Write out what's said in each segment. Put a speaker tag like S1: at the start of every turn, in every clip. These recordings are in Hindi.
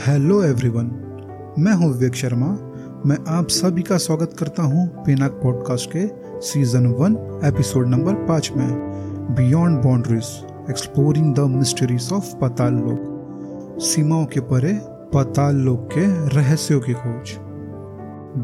S1: हेलो एवरीवन मैं हूँ विवेक शर्मा। मैं आप सभी का स्वागत करता हूँ पिनाक पॉडकास्ट के सीज़न वन एपिसोड नंबर पाँच में। Beyond boundaries exploring the mysteries of Patal Lok सीमाओं के परे पताल लोक के रहस्यों की खोज।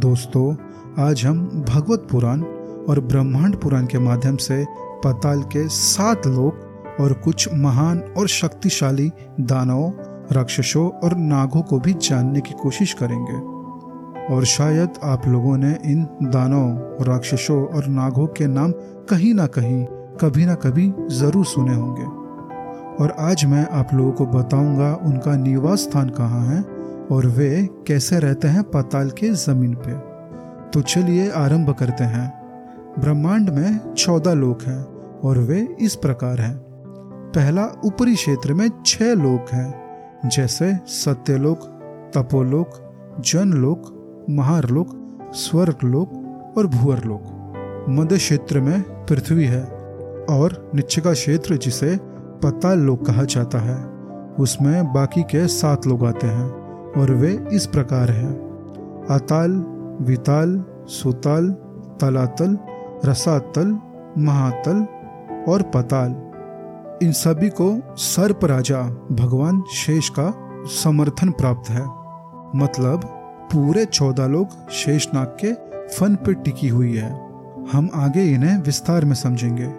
S1: दोस्तों, आज हम भगवत पुराण और ब्रह्मांड पुराण के माध्यम से पताल के सात लोक और कुछ महान और शक्तिशाली दानवों राक्षसों और नागों को भी जानने की कोशिश करेंगे। और शायद आप लोगों ने इन दानों राक्षसों और नागों के नाम कहीं ना कहीं, कभी ना कभी ज़रूर सुने होंगे। और आज मैं आप लोगों को बताऊँगा उनका निवास स्थान कहाँ है और वे कैसे रहते हैं पाताल के ज़मीन पे। तो चलिए आरंभ करते हैं। ब्रह्मांड में चौदह लोक हैं और वे इस प्रकार हैं। पहला ऊपरी क्षेत्र में छह लोक हैं। जैसे सत्यलोक, तपोलोक, जनलोक, महारलोक, स्वर्गलोक और भूअरलोक। मध्य क्षेत्र में पृथ्वी है और निच्चे का क्षेत्र जिसे पताल लोक कहा जाता है, उसमें बाकी के सात लोग आते हैं और वे इस प्रकार हैं। अताल, विताल, सुताल, तलातल, रसातल, महातल और पताल। इन सभी को सर्प राजा भगवान शेष का समर्थन प्राप्त है। मतलब पूरे चौदह लोग शेषनाग के फन पर टिकी हुई है। हम आगे इन्हें विस्तार में समझेंगे।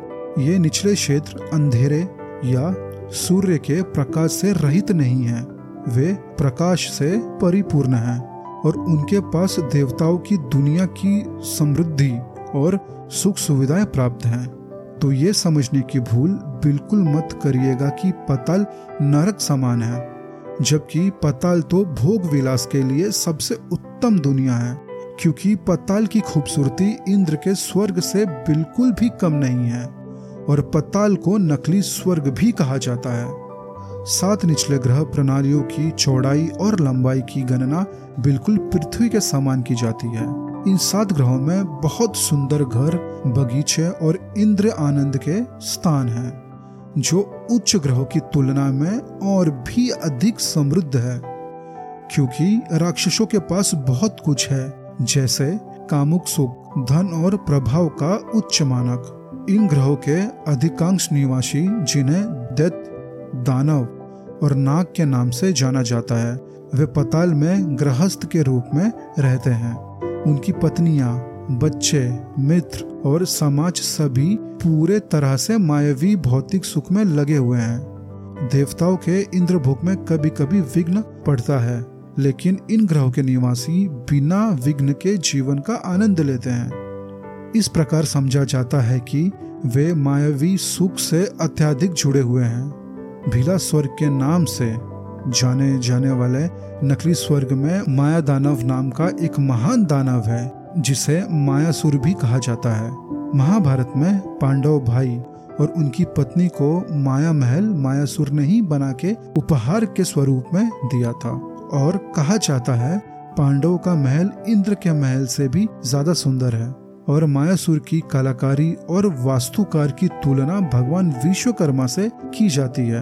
S1: ये निचले क्षेत्र अंधेरे या सूर्य के प्रकाश से रहित नहीं है। वे प्रकाश से परिपूर्ण हैं और उनके पास देवताओं की दुनिया की समृद्धि और सुख सुविधाएँ प्राप्त हैं। तो ये समझने की भूल बिल्कुल मत करिएगा कि पताल नरक समान है, जबकि पताल तो भोग विलास के लिए सबसे उत्तम दुनिया है, क्योंकि पताल की खूबसूरती इंद्र के स्वर्ग से बिल्कुल भी कम नहीं है, और पताल को नकली स्वर्ग भी कहा जाता है। सात निचले ग्रह प्रणालियों की चौड़ाई और लंबाई की गणना बिल्कुल पृथ्वी के समान की जाती है। इन सात ग्रहों में बहुत सुंदर घर, बगीचे और इंद्र आनंद के स्थान हैं, जो उच्च ग्रहों की तुलना में और भी अधिक समृद्ध है। क्योंकि राक्षसों के पास बहुत कुछ है, जैसे कामुक सुख, धन और प्रभाव का उच्च मानक। इन ग्रहों के अधिकांश निवासी जिन्हें दैत दानव और नाग के नाम से जाना जाता है, वे पताल में गृहस्थ के रूप में रहते हैं। उनकी पत्नियाँ, बच्चे, मित्र और समाज सभी पूरे तरह से मायावी भौतिक सुख में लगे हुए हैं। देवताओं के इंद्र भोग में कभी कभी विघ्न पड़ता है, लेकिन इन ग्रहों के निवासी बिना विघ्न के जीवन का आनंद लेते हैं। इस प्रकार समझा जाता है कि वे मायावी सुख से अत्याधिक जुड़े हुए हैं। भीला स्वर्ग के नाम से जाने जाने वाले नकली स्वर्ग में माया दानव नाम का एक महान दानव है, जिसे मायासुर भी कहा जाता है। महाभारत में पांडव भाई और उनकी पत्नी को माया महल मायासुर ने ही बना के उपहार के स्वरूप में दिया था। और कहा जाता है, पांडव का महल इंद्र के महल से भी ज़्यादा सुंदर है और मायासुर की कलाकारी और वास्तुकार की तुलना भगवान विश्वकर्मा से की जाती है।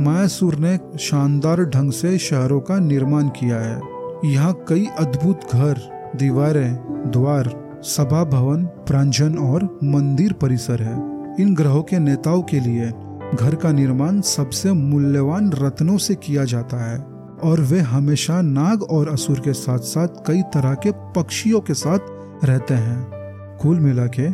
S1: मायासुर ने शानदार ढंग से शहरों का निर्माण किया है। यहाँ कई अद्भुत घर, दीवारें, द्वार, सभा भवन, प्रांजन और मंदिर परिसर है। इन ग्रहों के नेताओं के लिए घर का निर्माण सबसे मूल्यवान रत्नों से किया जाता है और वे हमेशा नाग और असुर के साथ साथ कई तरह के पक्षियों के साथ रहते हैं। कुल मिला के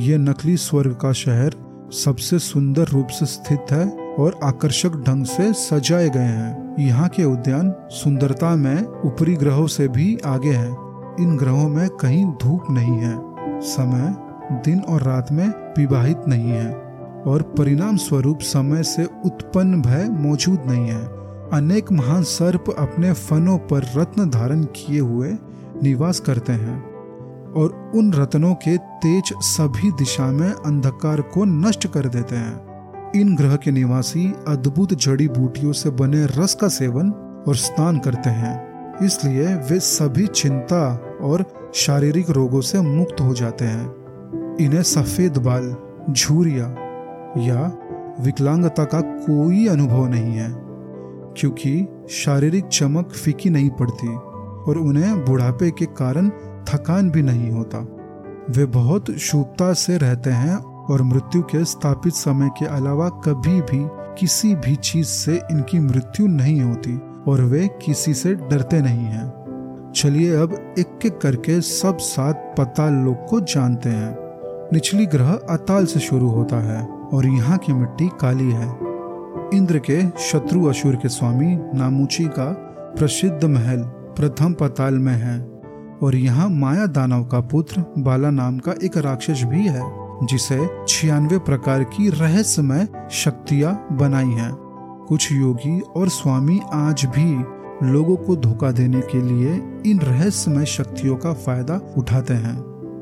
S1: ये नकली स्वर्ग का शहर सबसे सुंदर रूप से स्थित है और आकर्षक ढंग से सजाए गए हैं। यहाँ के उद्यान सुंदरता में ऊपरी ग्रहों से भी आगे हैं। इन ग्रहों में कहीं धूप नहीं है। समय दिन और रात में विवाहित नहीं है। और परिणाम स्वरूप समय से उत्पन्न भय मौजूद नहीं है। अनेक महान सर्प अपने फनों पर रत्न धारण किए हुए निवास करते हैं। और उन रत्नों के तेज सभी दिशा में अंधकार को नष्ट कर देते हैं। इन ग्रह के निवासी अद्भुत जड़ी बूटियों से बने रस का सेवन और स्नान करते हैं। इसलिए वे सभी चिंता और शारीरिक रोगों से मुक्त हो जाते हैं। इन्हें सफ़ेद बाल, झूरिया या विकलांगता का कोई अनुभव नहीं है, क्योंकि शारीरिक चमक फीकी नहीं पड़ती और उन्हें बुढ़ापे के कारण थकान भी नहीं होता। वे बहुत शुभता से रहते हैं और मृत्यु के स्थापित समय के अलावा कभी भी किसी भी चीज़ से इनकी मृत्यु नहीं होती और वे किसी से डरते नहीं हैं। चलिए अब एक एक करके सब सात पताल लोग को जानते हैं। निचली ग्रह अताल से शुरू होता है और यहाँ की मिट्टी काली है। इंद्र के शत्रु असुर के स्वामी नामुची का प्रसिद्ध महल प्रथम पताल में है और यहाँ माया दानव का पुत्र बाला नाम का एक राक्षस भी है। जिसे छियानवे प्रकार की रहस्यमय शक्तियाँ बनाई हैं। कुछ योगी और स्वामी आज भी लोगों को धोखा देने के लिए इन रहस्यमय शक्तियों का फ़ायदा उठाते हैं।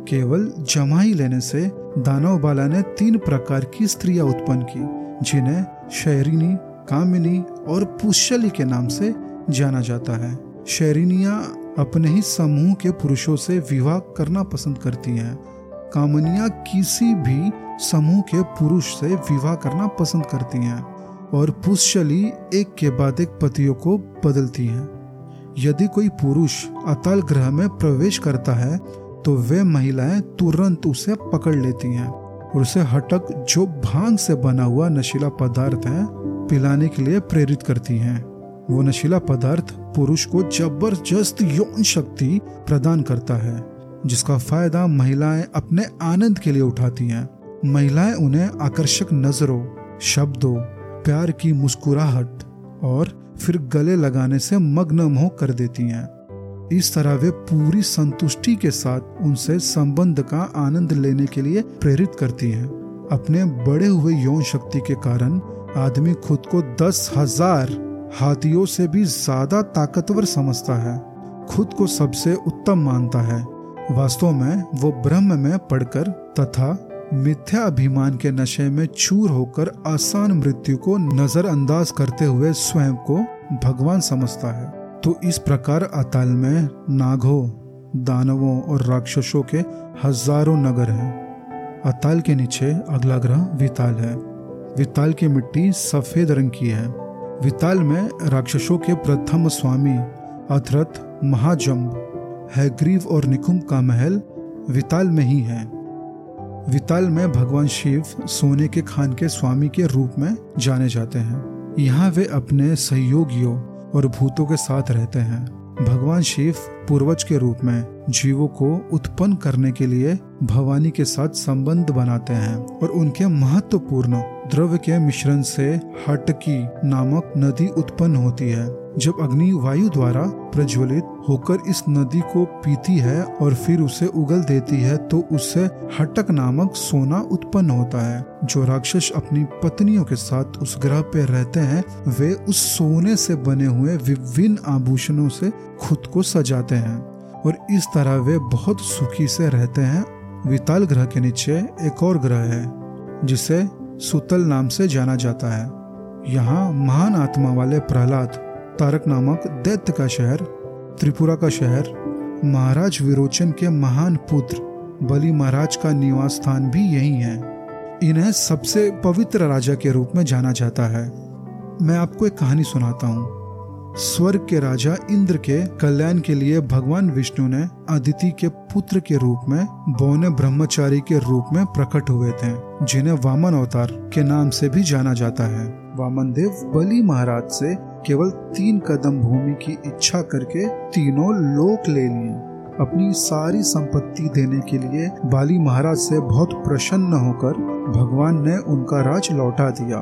S1: केवल जमाई लेने से दानव बाला ने तीन प्रकार की स्त्रियाँ उत्पन्न की, जिन्हें शहरिनी, कामिनी और पुष्यली के नाम से जाना जाता है। शहरिनिया अपने ही समूह के पुरुषों से विवाह करना पसंद करती हैं। कामनिया किसी भी समूह के पुरुष से विवाह करना पसंद करती हैं और पुष्यली एक के बाद एक पतियों को बदलती हैं। यदि कोई पुरुष अतल ग्रह में प्रवेश करता है तो वे महिलाएँ तुरंत उसे पकड़ लेती हैं और उसे हटक जो भाँग से बना हुआ नशीला पदार्थ है, पिलाने के लिए प्रेरित करती हैं। वो नशीला पदार्थ पुरुष को ज़बरदस्त यौन शक्ति प्रदान करता है। जिसका फ़ायदा महिलाएँ अपने आनंद के लिए उठाती हैं। महिलाएँ उन्हें आकर्षक नज़रों, शब्दों, प्यार की मुस्कुराहट और फिर गले लगाने से मग्न मोह कर देती हैं। इस तरह वे पूरी संतुष्टि के साथ उनसे संबंध का आनंद लेने के लिए प्रेरित करती हैं। अपने बड़े हुए यौन शक्ति के कारण आदमी खुद को दस हज़ार हाथियों से भी ज़्यादा ताकतवर समझता है। खुद को सबसे उत्तम मानता है। वास्तव में वो ब्रह्म में पढ़कर तथा मिथ्या अभिमान के नशे में चूर होकर आसान मृत्यु को नजरअंदाज करते हुए स्वयं को भगवान समझता है। तो इस प्रकार अताल में नागों, दानवों और राक्षसों के हज़ारों नगर हैं। अताल के नीचे अगला ग्रह विताल है। विताल की मिट्टी सफ़ेद रंग की है। विताल में राक्षसों के प्रथम स्वामी अथरथ महाजम्ब हैग्रीव और निकुंभ का महल विताल में ही है। विताल में भगवान शिव सोने के खान के स्वामी के रूप में जाने जाते हैं। यहाँ वे अपने सहयोगियों और भूतों के साथ रहते हैं। भगवान शिव पूर्वज के रूप में जीवों को उत्पन्न करने के लिए भवानी के साथ संबंध बनाते हैं और उनके महत्वपूर्ण द्रव्य के मिश्रण से हटकी नामक नदी उत्पन्न होती है। जब अग्नि वायु द्वारा प्रज्वलित होकर इस नदी को पीती है और फिर उसे उगल देती है तो उससे हटक नामक सोना उत्पन्न होता है। जो राक्षस अपनी पत्नियों के साथ उस ग्रह पे रहते हैं, वे उस सोने से बने हुए विभिन्न आभूषणों से खुद को सजाते हैं और इस तरह वे बहुत सुखी से रहते हैं। विताल ग्रह के नीचे एक और ग्रह है, जिसे सुतल नाम से जाना जाता है। यहाँ महान आत्मा वाले प्रहलाद तारक नामक दैत्य का शहर, त्रिपुरा का शहर, महाराज विरोचन के महान पुत्र बलि महाराज का निवास स्थान भी यही है। इन्हें सबसे पवित्र राजा के रूप में जाना जाता है। मैं आपको एक कहानी सुनाता हूँ। स्वर्ग के राजा इंद्र के कल्याण के लिए भगवान विष्णु ने अदिति के पुत्र के रूप में, बौने ब्रह्मचारी के रूप में प्रकट हुए थे, जिन्हें वामन अवतार के नाम से भी जाना जाता है। वामन देव बलि महाराज से केवल तीन कदम भूमि की इच्छा करके तीनों लोक ले लिए। अपनी सारी संपत्ति देने के लिए बाली महाराज से बहुत प्रसन्न होकर भगवान ने उनका राज लौटा दिया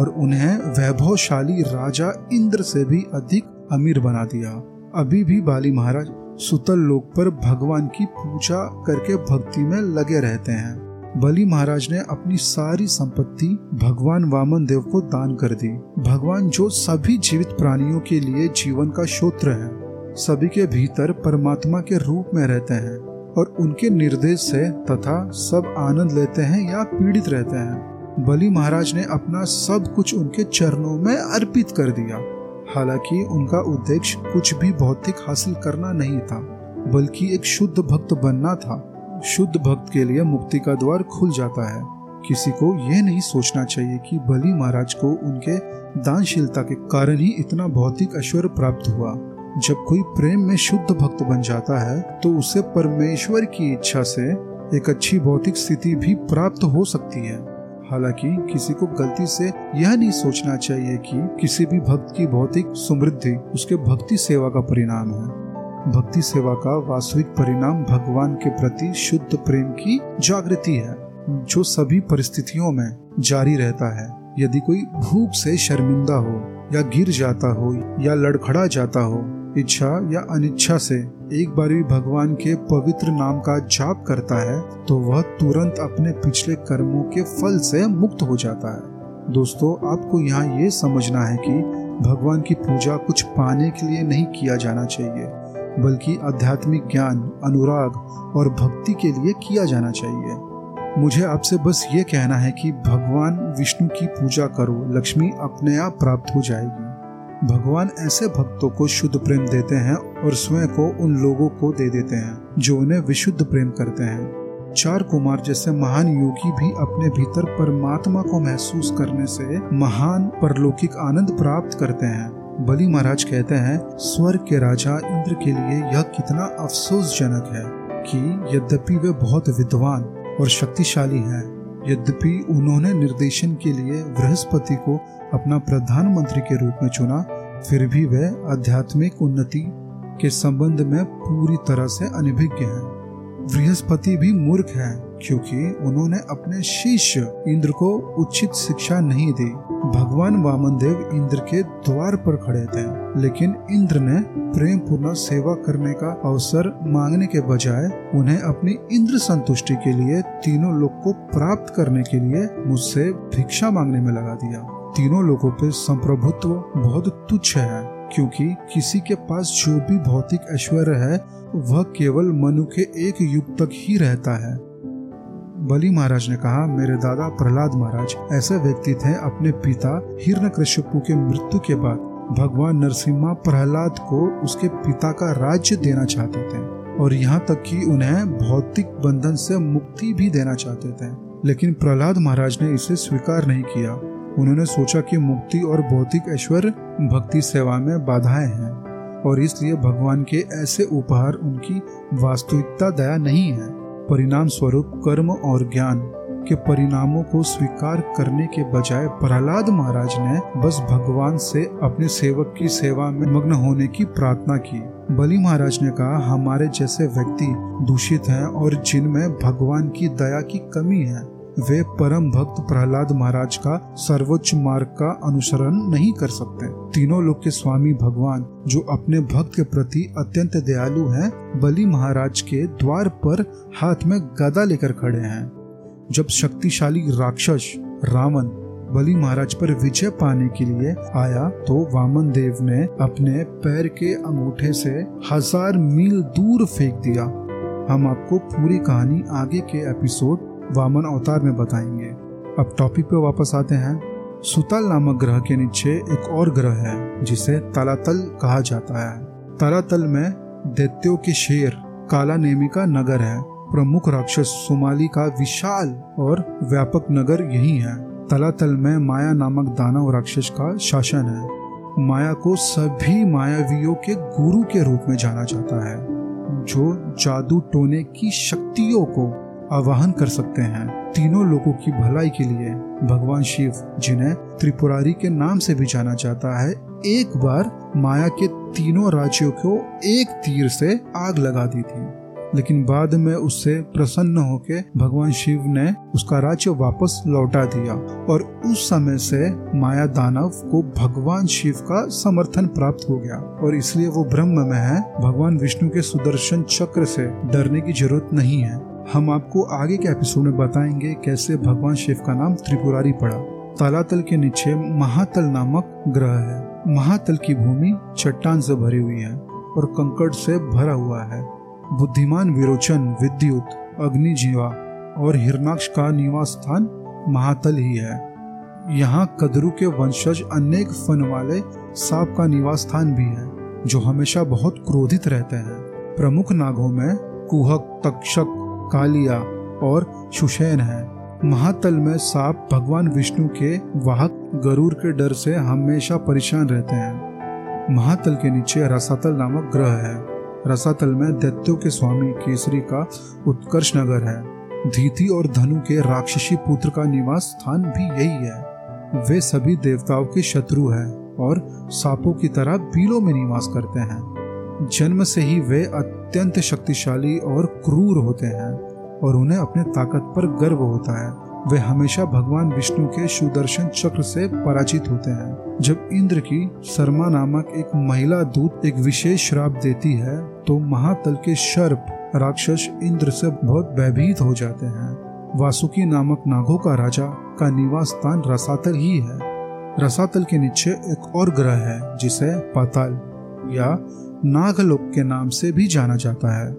S1: और उन्हें वैभवशाली राजा इंद्र से भी अधिक अमीर बना दिया। अभी भी बाली महाराज सुतल लोक पर भगवान की पूजा करके भक्ति में लगे रहते हैं। बलि महाराज ने अपनी सारी संपत्ति भगवान वामन देव को दान कर दी। भगवान जो सभी जीवित प्राणियों के लिए जीवन का श्रोत्र है, सभी के भीतर परमात्मा के रूप में रहते हैं और उनके निर्देश से तथा सब आनंद लेते हैं या पीड़ित रहते हैं। बलि महाराज ने अपना सब कुछ उनके चरणों में अर्पित कर दिया। हालाँकि उनका उद्देश्य कुछ भी भौतिक हासिल करना नहीं था, बल्कि एक शुद्ध भक्त बनना था। शुद्ध भक्त के लिए मुक्ति का द्वार खुल जाता है। किसी को यह नहीं सोचना चाहिए कि बलि महाराज को उनके दानशीलता के कारण ही इतना भौतिक ऐश्वर्य प्राप्त हुआ। जब कोई प्रेम में शुद्ध भक्त बन जाता है तो उसे परमेश्वर की इच्छा से एक अच्छी भौतिक स्थिति भी प्राप्त हो सकती है। हालाँकि किसी को गलती से यह नहीं सोचना चाहिए कि किसी भी भक्त की भौतिक समृद्धि उसके भक्ति सेवा का परिणाम है। भक्ति सेवा का वास्तविक परिणाम भगवान के प्रति शुद्ध प्रेम की जागृति है, जो सभी परिस्थितियों में जारी रहता है। यदि कोई भूख से शर्मिंदा हो, या गिर जाता हो, या लड़खड़ा जाता हो, इच्छा या अनिच्छा से एक बार भी भगवान के पवित्र नाम का जाप करता है तो वह तुरंत अपने पिछले कर्मों के फल से मुक्त हो जाता है। दोस्तों, आपको यहाँ ये समझना है कि भगवान की पूजा कुछ पाने के लिए नहीं किया जाना चाहिए। बल्कि आध्यात्मिक ज्ञान, अनुराग और भक्ति के लिए किया जाना चाहिए। मुझे आपसे बस ये कहना है कि भगवान विष्णु की पूजा करो, लक्ष्मी अपने आप प्राप्त हो जाएगी। भगवान ऐसे भक्तों को शुद्ध प्रेम देते हैं और स्वयं को उन लोगों को दे देते हैं, जो उन्हें विशुद्ध प्रेम करते हैं। चार कुमार जैसे महान योगी भी अपने भीतर परमात्मा को महसूस करने से महान, परलौकिक आनंद प्राप्त करते हैं। बलि महाराज कहते हैं, स्वर्ग के राजा इंद्र के लिए यह कितना अफसोसजनक है कि यद्यपि वे बहुत विद्वान और शक्तिशाली हैं, यद्यपि उन्होंने निर्देशन के लिए बृहस्पति को अपना प्रधानमंत्री के रूप में चुना, फिर भी वे आध्यात्मिक उन्नति के संबंध में पूरी तरह से अनभिज्ञ हैं। बृहस्पति भी मूर्ख है। क्योंकि उन्होंने अपने शिष्य इंद्र को उचित शिक्षा नहीं दी। भगवान वामन देव इंद्र के द्वार पर खड़े थे, लेकिन इंद्र ने प्रेम पूर्ण सेवा करने का अवसर मांगने के बजाय उन्हें अपनी इंद्र संतुष्टि के लिए तीनों लोग को प्राप्त करने के लिए मुझसे भिक्षा मांगने में लगा दिया। तीनों लोगों पे संप्रभुत्व बहुत तुच्छ है, क्योंकि किसी के पास जो भी भौतिक ऐश्वर्य है, वह केवल मनु के एक युग तक ही रहता है। बलि महाराज ने कहा, मेरे दादा प्रहलाद महाराज ऐसे व्यक्ति थे अपने पिता हिरण के मृत्यु के बाद। भगवान नरसिम्हा प्रहलाद को उसके पिता का राज्य देना चाहते थे और यहाँ तक कि उन्हें भौतिक बंधन से मुक्ति भी देना चाहते थे। लेकिन प्रहलाद महाराज ने इसे स्वीकार नहीं किया। उन्होंने सोचा कि मुक्ति और भौतिक ऐश्वर्य भक्ति सेवा में बाधाएँ हैं और इसलिए भगवान के ऐसे उपहार उनकी वास्तविकता दया नहीं है। परिणाम स्वरूप कर्म और ज्ञान के परिणामों को स्वीकार करने के बजाय प्रहलाद महाराज ने बस भगवान से अपने सेवक की सेवा में मग्न होने की प्रार्थना की। बलि महाराज ने कहा, हमारे जैसे व्यक्ति दूषित हैं और जिनमें भगवान की दया की कमी है वे परम भक्त प्रहलाद महाराज का सर्वोच्च मार्ग का अनुसरण नहीं कर सकते। तीनों लोग के स्वामी भगवान, जो अपने भक्त के प्रति अत्यंत दयालु हैं, बलि महाराज के द्वार पर हाथ में गदा लेकर खड़े हैं। जब शक्तिशाली राक्षस रावण बलि महाराज पर विजय पाने के लिए आया तो वामन देव ने अपने पैर के अंगूठे से हज़ार मील दूर फेंक दिया। हम आपको पूरी कहानी आगे के एपिसोड वामन अवतार में बताएँगे। अब टॉपिक पे वापस आते हैं। सुतल नामक ग्रह के नीचे एक और ग्रह है, जिसे तालातल कहा जाता है। तालातल में दैत्यों के शेर, काला नेमी का नगर है। प्रमुख राक्षस सोमाली का विशाल और व्यापक नगर यही है। तलातल में माया नामक दानव राक्षस का शासन है। माया को सभी मायावियों के गुरु के रूप में जाना जाता है, जो जादू टोने की शक्तियों को आवाहन कर सकते हैं तीनों लोगों की भलाई के लिए। भगवान शिव जिन्हें त्रिपुरारी के नाम से भी जाना जाता है, एक बार माया के तीनों राज्यों को एक तीर से आग लगा दी थी। लेकिन बाद में उससे प्रसन्न होकर भगवान शिव ने उसका राज्य वापस लौटा दिया और उस समय से माया दानव को भगवान शिव का समर्थन प्राप्त हो गया और इसलिए वो ब्रह्म में है। भगवान विष्णु के सुदर्शन चक्र से डरने की ज़रूरत नहीं है। हम आपको आगे के एपिसोड में बताएँगे कैसे भगवान शिव का नाम त्रिपुरारी पड़ा। तालातल के नीचे महातल नामक ग्रह है। महातल की भूमि चट्टान से भरी हुई है और कंकड़ से भरा हुआ है। बुद्धिमान विरोचन, विद्युत अग्नि जीवा और हिरनाक्ष का निवास स्थान महातल ही है। यहाँ कदरू के वंशज अनेक फन वाले सांप का निवास स्थान भी है, जो हमेशा बहुत क्रोधित रहते हैं। प्रमुख नागों में कुहक, तक्षक कालिया और सुशैन है। महातल में सांप भगवान विष्णु के वाहक गरुड़ के डर से हमेशा परेशान रहते हैं। महातल के नीचे रसातल नामक ग्रह है। रसातल में दैत्यों के स्वामी केसरी का उत्कर्ष नगर है। धीति और धनु के राक्षसी पुत्र का निवास स्थान भी यही है। वे सभी देवताओं के शत्रु हैं और सांपों की तरह बीलों में निवास करते हैं। जन्म से ही वे अत्यंत शक्तिशाली और क्रूर होते हैं और उन्हें अपने ताकत पर गर्व होता है। वे हमेशा भगवान विष्णु के सुदर्शन चक्र से पराजित होते हैं। जब इंद्र की शर्मा नामक एक महिला दूत एक विशेष श्राप देती है तो महातल के सर्प राक्षस इंद्र से बहुत भयभीत हो जाते हैं। वासुकी नामक नागों का राजा का निवास स्थान रसातल ही है। रसातल के नीचे एक और ग्रह है, जिसे पाताल या नागलोक के नाम से भी जाना जाता है।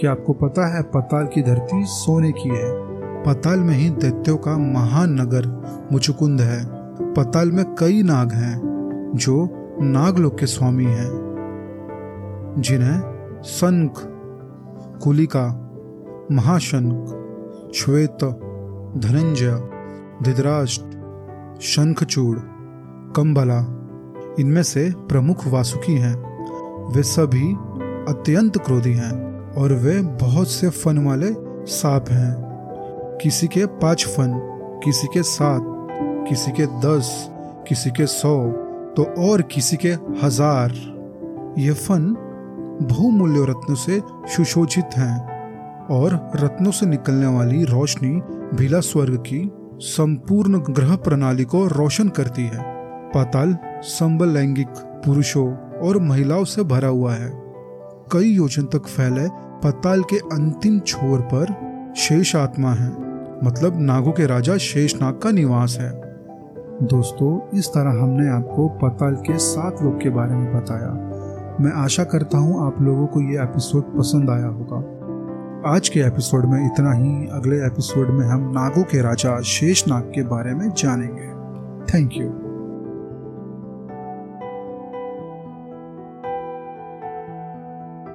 S1: क्या आपको पता है पताल की धरती सोने की है? पताल में ही दैत्यों का महान नगर मुचुकुंद है। पताल में कई नाग हैं, जो नागलोक के स्वामी हैं। जिन्हें संख कुलिका, महाशंख, श्वेत, धनंजय धिद्राष्ट्र शंखचूड़, कंबला, इनमें से प्रमुख वासुकी हैं। वे सभी अत्यंत क्रोधी हैं और वे बहुत से फन वाले सांप हैं। किसी के पाँच फन, किसी के सात, किसी के दस, किसी के सौ तो और किसी के हज़ार। ये फन बहुमूल्य रत्नों से सुशोभित हैं और रत्नों से निकलने वाली रोशनी भीला स्वर्ग की संपूर्ण ग्रह प्रणाली को रोशन करती है। पाताल संबल लैंगिक पुरुषों और महिलाओं से भरा हुआ है। कई योजन तक फैले पताल के अंतिम छोर पर शेष आत्मा है। मतलब नागों के राजा शेष नाग का निवास है। दोस्तों, इस तरह हमने आपको पताल के सात लोग के बारे में बताया। मैं आशा करता हूँ आप लोगों को ये एपिसोड पसंद आया होगा। आज के एपिसोड में इतना ही। अगले एपिसोड में हम नागों के राजा शेष नाग के बारे में जानेंगे। Thank you.